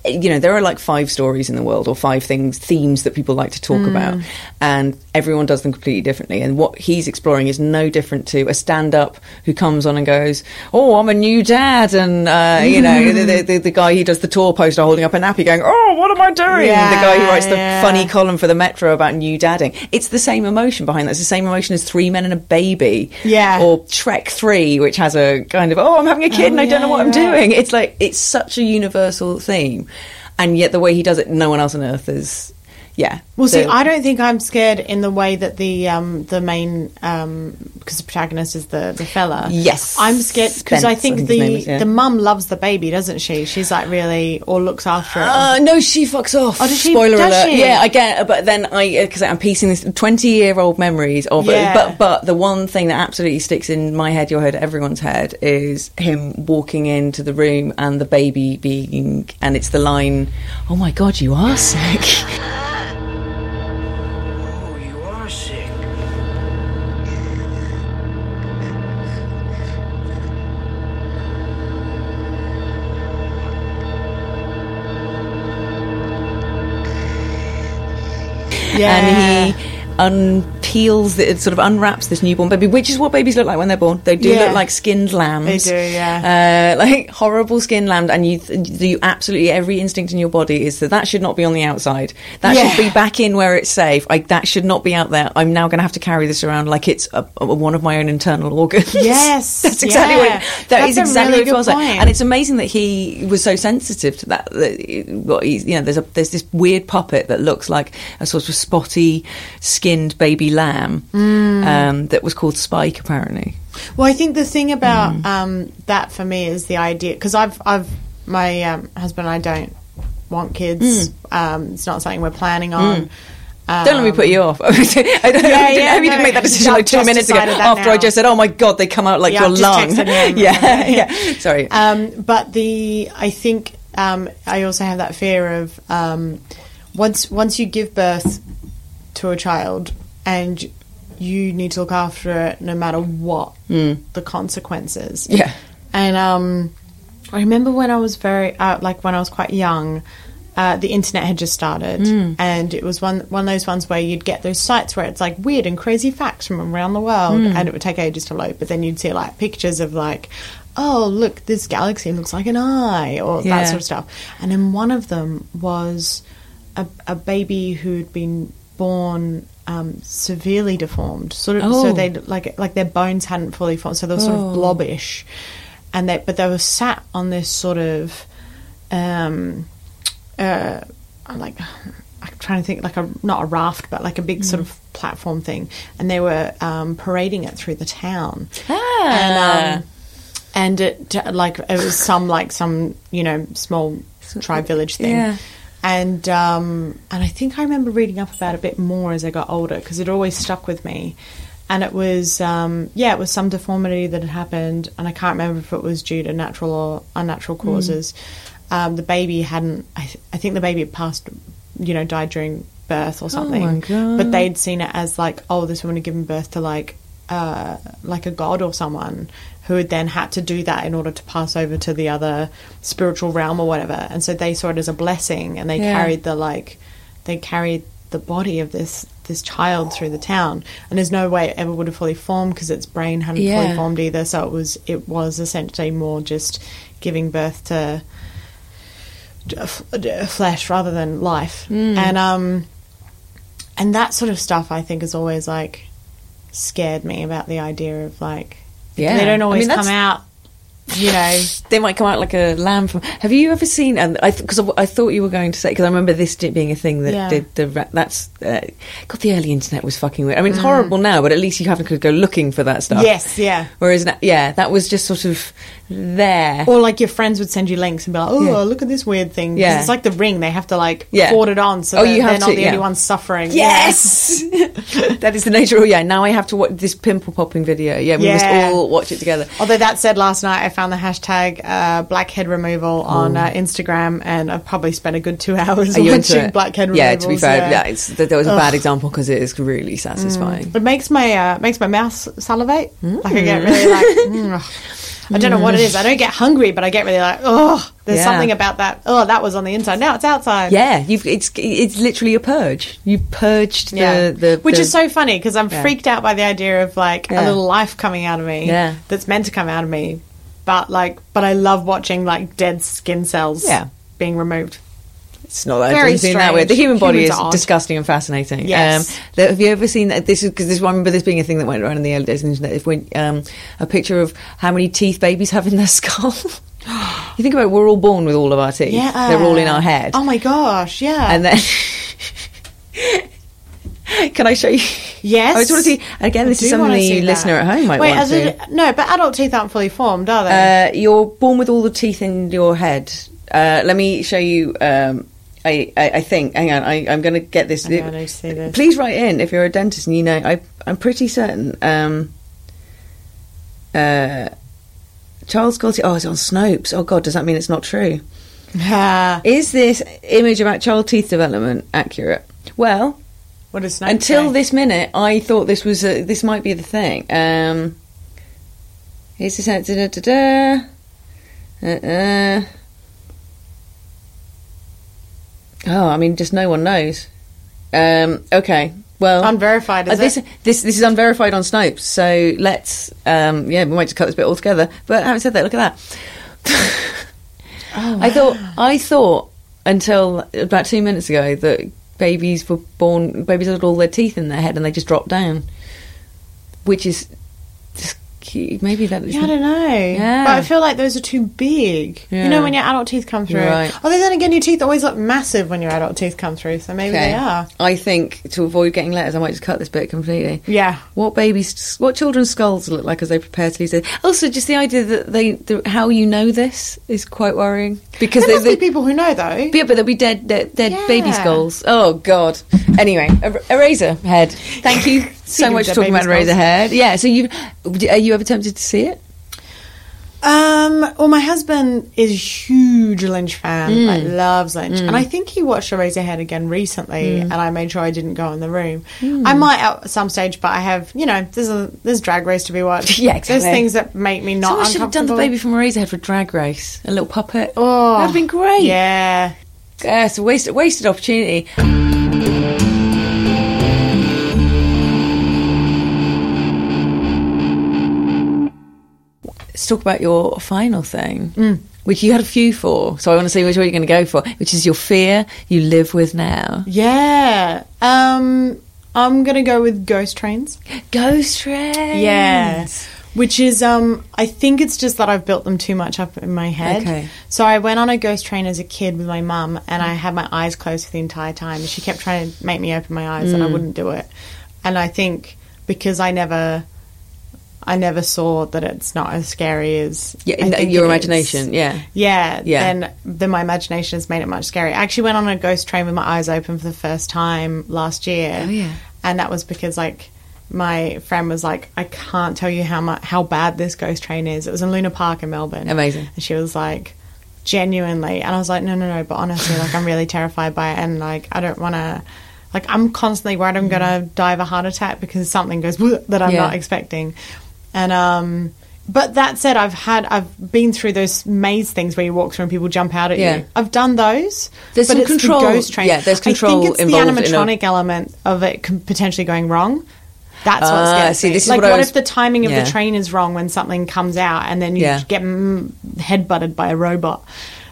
you know, there are like five stories in the world or five things, themes that people like to talk Mm. about, and everyone does them completely differently. And what he's exploring is no different to a stand-up who comes on and goes, "Oh, I'm a new dad," and uh, you know, the, the, the, the guy who does the tour poster holding up a nappy, going, "Oh, what am I doing?" Yeah, the guy who writes the yeah. funny column for the Metro about new dadding. It's the same emotion behind that. It's the same emotion as Three Men and a Baby. Yeah. Or Shrek 3, which has a kind of, oh, I'm having a kid Oh, and I oh, don't know what I'm right. doing. It's like, it's such a universal theme. And yet the way he does it, no one else on earth is, yeah. Well, see, I don't think I'm scared in the way that the um, the main um, because the protagonist is the the fella. Yes. I'm scared because I Spence, I think think the is, yeah. the mum loves the baby, doesn't she? She's like really or looks after it. Uh, no, she fucks off. Oh, does she- Spoiler does alert. she? Yeah, I get, but then I because I'm piecing this twenty-year-old memories of Yeah. it. But but the one thing that absolutely sticks in my head, your head, everyone's head, is him walking into the room and the baby being, and it's the line, "Oh my god, you are sick." Yeah. and he unpeels the, sort of unwraps this newborn baby, which is what babies look like when they're born. They do Yeah. look like skinned lambs. They do, yeah. Uh, like horrible skinned lamb, and you, you absolutely every instinct in your body is that that should not be on the outside. That Yeah. should be back in where it's safe. I, that should not be out there. I'm now going to have to carry this around like it's a, a- one of my own internal organs. Yes, that's exactly what. yeah. It, that That's is exactly really what it feels good like, and it's amazing that he was so sensitive to that. that it- what you know, there's a there's this weird puppet that looks like a sort of spotty, skinned baby lamb Mm. um, that was called Spike, apparently. Well, I think the thing about Mm. um, that for me is the idea because I've I've my um, husband and I don't want kids. Um, it's not something we're planning on. Mm. Don't let me put you off. I don't, Yeah, I yeah, I hope you no, didn't make that decision like two minutes ago after I just said, "Oh my god, they come out like Yeah, your I've lung." texted yeah, yeah. Sorry. Um, but the I think um, I also have that fear of um, once once you give birth to a child and you need to look after it no matter what Mm. the consequences. Yeah. And um, I remember when I was very uh, like when I was quite young. Uh, the internet had just started, Mm. and it was one one of those ones where you'd get those sites where it's like weird and crazy facts from around the world, Mm. and it would take ages to load. But then you'd see like pictures of like, oh look, this galaxy looks like an eye, or that sort of stuff. And then one of them was a, a baby who'd been born um, severely deformed, sort of. So Oh. they like like their bones hadn't fully formed, so they were sort Oh. of blobbish, and they but they were sat on this sort of. Um, uh, like I'm trying to think like a not a raft but like a big sort Mm. of platform thing and they were um, parading it through the town Ah. and um, and it like it was some like some you know small tribe village thing Yeah. And um, and I think I remember reading up about it a bit more as I got older because it always stuck with me. And it was um, yeah it was some deformity that had happened and I can't remember if it was due to natural or unnatural causes. Um, the baby hadn't I, th- I think the baby had passed you know died during birth or something. my God. but they'd seen it as like oh this woman had given birth to like uh, like a god or someone who had then had to do that in order to pass over to the other spiritual realm or whatever and so they saw it as a blessing and they Yeah. carried the like they carried the body of this this child through the town and there's no way it ever would have fully formed because its brain hadn't Yeah. fully formed either so it was it was essentially more just giving birth to a f- a flesh rather than life Mm. and um and that sort of stuff I think is always like scared me about the idea of like Yeah. they don't I always mean, come out you know they might come out like a lamb from. Have you ever seen? And I because I thought you were going to say because I remember this being a thing that Yeah. did the that's uh, God the early internet was fucking weird. I mean it's Mm. horrible now, but at least you haven't to go looking for that stuff. yes yeah Whereas yeah, that was just sort of there. or like your friends would send you links and be like oh Yeah. look at this weird thing. Yeah. it's like the ring they have to like Yeah. it on so Oh, you have they're not the yeah. only ones suffering Yes, that is the nature. of Yeah, now I have to watch this pimple popping video. Yeah, we must all watch it together. Although that said, last night I found the hashtag uh, blackhead removal on uh, Instagram, and I've probably spent a good two hours Are you into watching blackhead removals. Yeah, to be fair, yeah, it's, that that was a Ugh. bad example because it is really satisfying. It makes my uh, makes my mouth salivate. Like I get Mm. really like. mm. I don't know what it is. I don't get hungry, but I get really like. Oh, there's Yeah. something about that. Oh, that was on the inside. Now it's outside. Yeah, you've it's it's literally a purge. You purged the Yeah. the Which the- is so funny because I'm Yeah. freaked out by the idea of like a little life coming out of me. Yeah. That's meant to come out of me, but like, but I love watching like dead skin cells. Yeah. Being removed. It's not that Very it doesn't that way. The human body Humans is odd. disgusting and fascinating. Yes. Um, the- have you ever seen that? This is because this. I remember this being a thing that went around in the early days of the internet. If um, a picture of how many teeth babies have in their skull. you think about it, we're all born with all of our teeth. Yeah. they're all in our head. Oh my gosh! Yeah. And then. Can I show you? Yes. I just want to see. Again, I this is something the listener at home might Wait, want as to. a- no, but adult teeth aren't fully formed, are they? Uh, you're born with all the teeth in your head. Uh, let me show you. Um, I, I, I think. Hang on. I, I'm going to get this. Hang on, I see this. Please write in if you're a dentist and you know. I, I'm pretty certain. Um, uh, child skull. Oh, it's on Snopes. Oh God, does that mean it's not true? Is this image about child teeth development accurate? Well, what is Snopes until say? this minute, I thought this was a, this might be the thing. Um, here's this. Da, da, da, da. Uh, uh. Oh, I mean, just no one knows. Um, okay. Well, Unverified, is uh, this, it? this this is unverified on Snopes. So let's um, yeah, we might just cut this bit altogether. But having said that, look at that. Oh, I thought I thought until about two minutes ago that babies were born babies had all their teeth in their head and they just dropped down, which is just cute. maybe that Yeah, I don't know. Yeah. But I feel like those are too big. You know, when your adult teeth come through. Right. Although then again, your teeth always look massive when your adult teeth come through, so maybe Okay. they are. I think to avoid getting letters, I might just cut this bit completely. Yeah. What babies, what children's skulls look like as they prepare to lose their. Also, just the idea that they, the, how you know this is quite worrying because There must be people who know, though. yeah, but there'll be dead, dead, dead baby skulls. Oh God. Anyway, er- Eraserhead. Thank you so much of for dead talking about skulls. head. Yeah. So you, are you ever tempted to see it? Um, well, my husband is a huge Lynch fan, Mm. like loves Lynch, Mm. and I think he watched Eraserhead again recently, Mm. and I made sure I didn't go in the room. Mm. I might at some stage, but I have, you know, there's a there's drag race to be watched. Yeah, exactly. There's things that make me not Someone should have done the baby from Eraserhead for Drag Race, a little puppet. Oh, that'd have been great. Yeah, yeah, it's a wasted wasted opportunity. Let's talk about your final thing, Mm. which you had a few for. So I want to see which one you're going to go for, which is your fear you live with now. Yeah. Um, I'm gonna go with ghost trains. Ghost trains. Yeah. Which is, um, I think it's just that I've built them too much up in my head. Okay. So I went on a ghost train as a kid with my mum, and I had my eyes closed for the entire time. She kept trying to make me open my eyes, and I Mm. wouldn't do it. And I think because I never, I never saw that it's not as scary as Yeah, in your it is. imagination, yeah. Yeah, Yeah. Then then my imagination has made it much scarier. I actually went on a ghost train with my eyes open for the first time last year. Oh, yeah. and that was because like my friend was like, I can't tell you how much how bad this ghost train is. It was in Luna Park in Melbourne. Amazing. And she was like, genuinely, and I was like, no, no, no. But honestly, like I'm really terrified by it, and like I don't want to. Like I'm constantly worried I'm going to die of a heart attack because something goes that I'm Yeah. not expecting. And um, but that said, I've had I've been through those maze things where you walk through and people jump out at Yeah. you. I've done those. There's but some it's the ghost train. yeah, there's control I think it's involved in the a- animatronic element of it potentially going wrong. That's what Ah, scares see, me. this is like, what what was- if the timing of Yeah. the train is wrong when something comes out and then you Yeah. get mm, headbutted by a robot?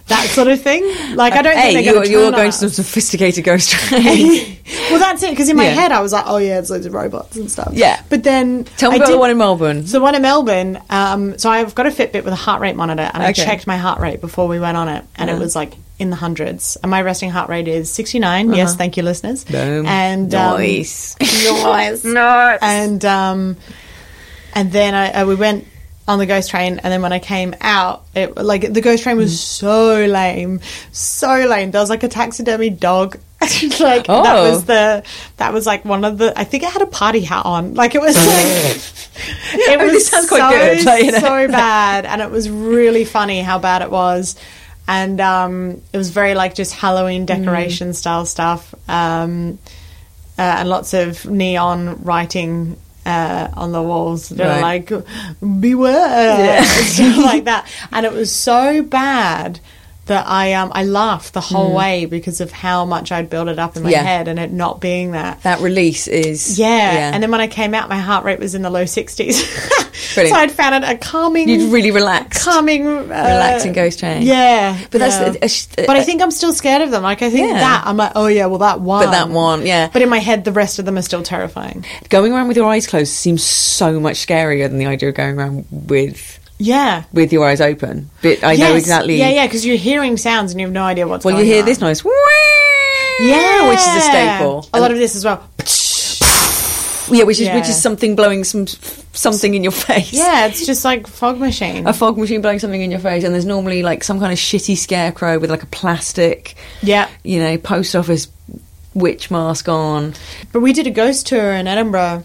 That sort of thing. Like I don't hey, think they're you're, going to you're going us. to some sophisticated ghost train. well, that's it. Because in my Yeah. head, I was like, "Oh yeah, it's loads of robots and stuff." Yeah. But then Tell me I about the did- one in Melbourne. So the one in Melbourne. Um, so I've got a Fitbit with a heart rate monitor, and I checked my heart rate before we went on it, and Yeah. it was like in the hundreds. And my resting heart rate is 69. Yes, Uh-huh. thank you, listeners. Boom. And um, Nice. nice, nice. And um, and then I, uh, we went on the ghost train, and then when I came out, it like the ghost train was Hmm. so lame, so lame. There was like a taxidermy dog. like that Oh. was the that was like one of the. I think it had a party hat on. Like it was like it I was this sounds quite so, good, like, you know. so bad, and it was really funny how bad it was. And um, it was very like just Halloween decoration style stuff, um, uh, and lots of neon writing uh, on the walls. They're like "Beware," stuff like that. And it was so bad that I um, I laughed the whole Mm. way because of how much I'd built it up in my Yeah. head, and it not being that. that release is Yeah. and then when I came out, my heart rate was in the low sixties. so I'd found it a calming, You'd really relaxed. calming, uh, Relaxing ghost train. Yeah, But that's yeah. sh- but I think I'm still scared of them. Like I think Yeah. that I'm like, oh yeah, well that one, But that one, yeah. But in my head, the rest of them are still terrifying. Going around with your eyes closed seems so much scarier than the idea of going around with Yeah. with your eyes open. But I know exactly. Yeah, yeah, because you're hearing sounds and you have no idea what's Well, going on. Well, you hear on. this noise, Yeah, which is a staple. A lot of this as well. yeah, which is which is something blowing some something in your face. Yeah, it's just like fog machine. a fog machine blowing something in your face, and there's normally like some kind of shitty scarecrow with like a plastic, Yeah. you know, post office witch mask on. But we did a ghost tour in Edinburgh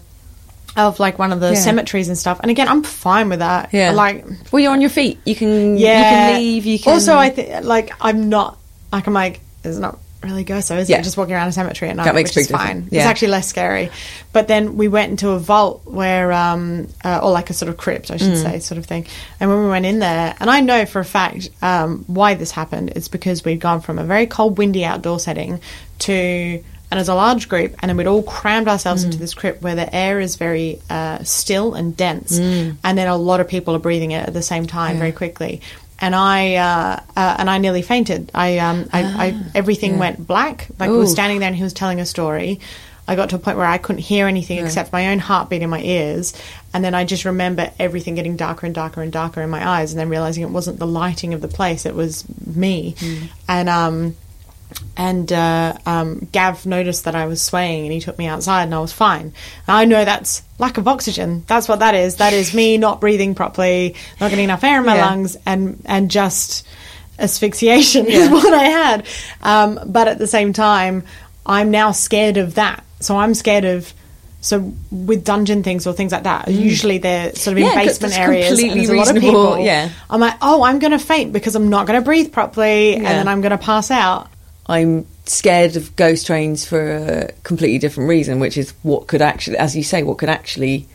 of like one of the Yeah. cemeteries and stuff. And again, I'm fine with that. Yeah, Like, well, you're on your feet. You can yeah. you can leave. You can Also, I think like I'm not like I'm like it's not really ghost, so is Yeah. it? Just walking around a cemetery at night, That makes which is fine. difference. It's actually less scary. But then we went into a vault where, um, uh, or like a sort of crypt, I should Mm. say, sort of thing. And when we went in there, and I know for a fact um, why this happened. It's because we'd gone from a very cold, windy outdoor setting to and as a large group, and then we'd all crammed ourselves Mm. into this crypt where the air is very uh, still and dense, Mm. and then a lot of people are breathing it at the same time Yeah. very quickly. And I uh, uh, and I nearly fainted. I um I, I everything Ah, yeah. went black. Like we were standing there and he was telling a story. I got to a point where I couldn't hear anything Yeah. except my own heartbeat in my ears, and then I just remember everything getting darker and darker and darker in my eyes, and then realizing it wasn't the lighting of the place; it was me. And um, and uh, um, Gav noticed that I was swaying, and he took me outside, and I was fine. And I know that's lack of oxygen. That's what that is. That is me not breathing properly, not getting enough air in my Yeah. lungs, and and just asphyxiation is what I had. Um, but at the same time, I'm now scared of that. So I'm scared of. So with dungeon things or things like that, Mm. usually they're sort of in basement areas. and there's a lot of people. yeah. I'm like, oh, I'm going to faint because I'm not going to breathe properly, and then I'm going to pass out. I'm scared of ghost trains for a completely different reason, which is what could actually, as you say, what could actually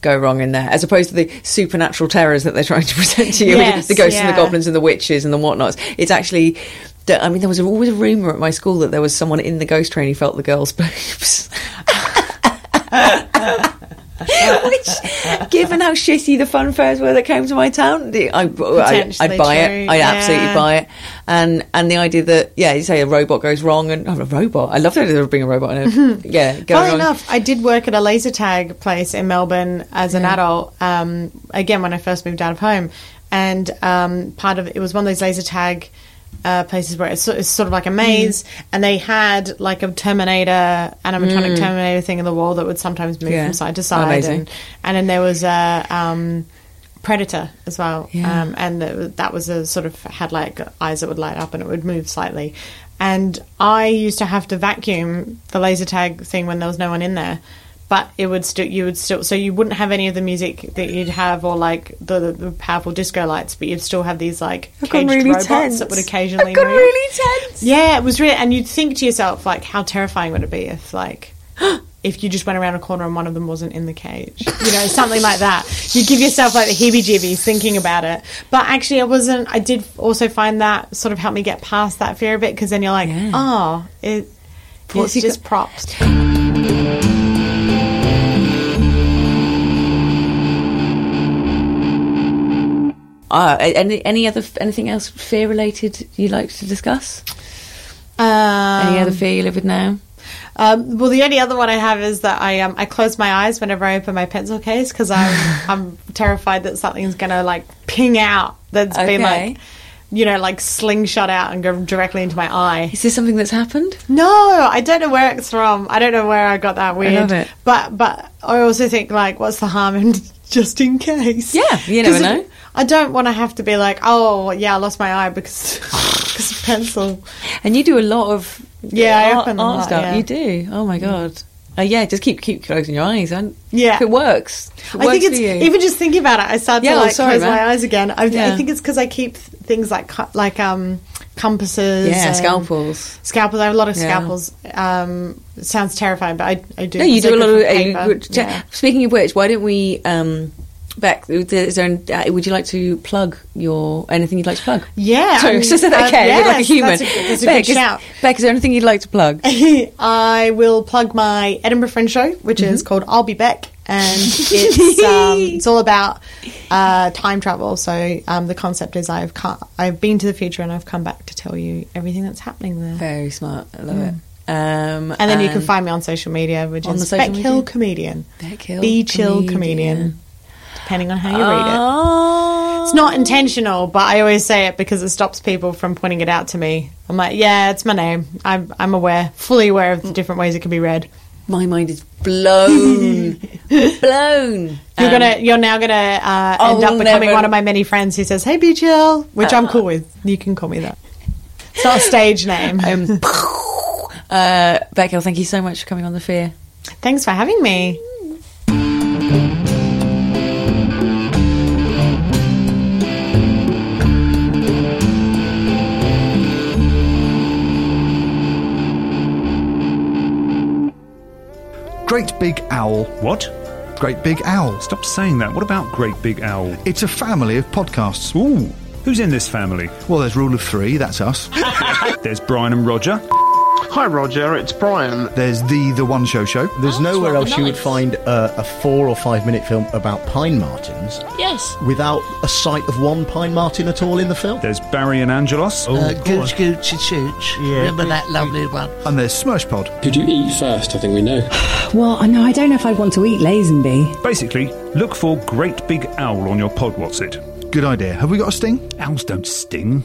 go wrong in there, as opposed to the supernatural terrors that they're trying to present to you yes, the ghosts and the goblins and the witches and the whatnots. It's actually. I mean, there was always a rumor at my school that there was someone in the ghost train who felt the girls' boobs. Which, given how shitty the fun fairs were that came to my town, the- I, I, I'd buy true, it. I'd absolutely buy it. And and the idea that yeah, you say a robot goes wrong, and oh, a robot. I love the idea of being a robot. And a, yeah, going Funny enough, I did work at a laser tag place in Melbourne as an Yeah. adult. Um, again, when I first moved out of home, and um, part of it was one of those laser tag uh, places where it's, it's sort of like a maze, and they had like a Terminator animatronic Mm. Terminator thing in the wall that would sometimes move Yeah. from side to side, Amazing. and and then there was a. Um, Predator as well, Yeah. um, and the, that was a sort of had like eyes that would light up and it would move slightly. And I used to have to vacuum the laser tag thing when there was no one in there, but it would still you would still so you wouldn't have any of the music that you'd have or like the, the, the powerful disco lights, but you'd still have these like I've caged really robots tense. that would occasionally I've gone move. really tense. Yeah, it was really, and you'd think to yourself like, how terrifying would it be if like. If you just went around a corner and one of them wasn't in the cage, you know, something like that, you give yourself like the heebie-jeebies thinking about it. But actually, I wasn't. I did also find that sort of helped me get past that fear a bit because then you're like, oh, it, it's just props. A- any any other anything else fear related you'd like to discuss? Um, any other fear you live with now? Um, well, the only other one I have is that I um, I close my eyes whenever I open my pencil case because I'm I'm terrified that something's gonna like ping out that's been like you know like slingshot out and go directly into my eye. Is this something that's happened? No, I don't know where it's from. I don't know where I got that weird. love it. But but I also think like, what's the harm in just in case? Yeah, you never know. it- I don't want to have to be like, oh yeah, I lost my eye because because of pencil. And you do a lot of Yeah, I art, art lot, stuff. yeah. You do. Oh my god. Uh, yeah, just keep keep closing your eyes, and Yeah. if it works, if it I think it's even just thinking about it. I start Yeah, to oh, like sorry, close man. my eyes again. I, I think it's because I keep things like like um compasses, yeah, and scalpels. Scalpels. I have a lot of Yeah. scalpels. Um, it sounds terrifying, but I, I do. No, you do a lot of. uh. Yeah. Speaking of which, why don't we? Um, Bec, is there, uh, would you like to plug your anything you'd like to plug? Yeah, Sorry, just say that uh, again, like a human. that's a- that's a Bec, good is. Bec, is there anything you'd like to plug? I will plug my Edinburgh Fringe show, which Mm-hmm. is called I'll Be Bec, and it's um, it's all about uh, time travel. So um, the concept is I've come, I've been to the future and I've come back to tell you everything that's happening there. Very smart. I love it. Um, And then you can find me on social media, which is Bec? Hill Comedian. Bec Hill Be Chill Comedian. Comedian. Depending on how you read it. Oh. It's not intentional, but I always say it because it stops people from pointing it out to me. I'm like, yeah, it's my name. I'm, I'm aware, fully aware of the different ways it can be read. My mind is blown, blown. You're Um, gonna, you're now gonna uh, end up becoming never- one of my many friends who says, "Hey, be chill," which I'm cool with. You can call me that. It's not a stage name. Um, uh, Bec Hill, thank you so much for coming on the Fear. Thanks for having me. Great Big Owl. What? Great Big Owl. Stop saying that. What about Great Big Owl? It's a family of podcasts. Ooh, who's in this family? Well, there's Rule of Three, that's us. There's Brian and Roger. Hi, Roger. It's Brian. There's the The One Show Show. There's nowhere else you would find uh, a four or five minute film about pine martens Yes. without a sight of one pine marten at all in the film. There's Barry and Angelos. uh, Gooch Goochie Chooch. Remember that lovely one? And there's Smush Pod. Who do you eat first? I think we know. Well, I know I don't know if I'd want to eat Lazenby. Basically, look for Great Big Owl on your pod. What's it? Good idea. Have we got a sting? Owls don't sting.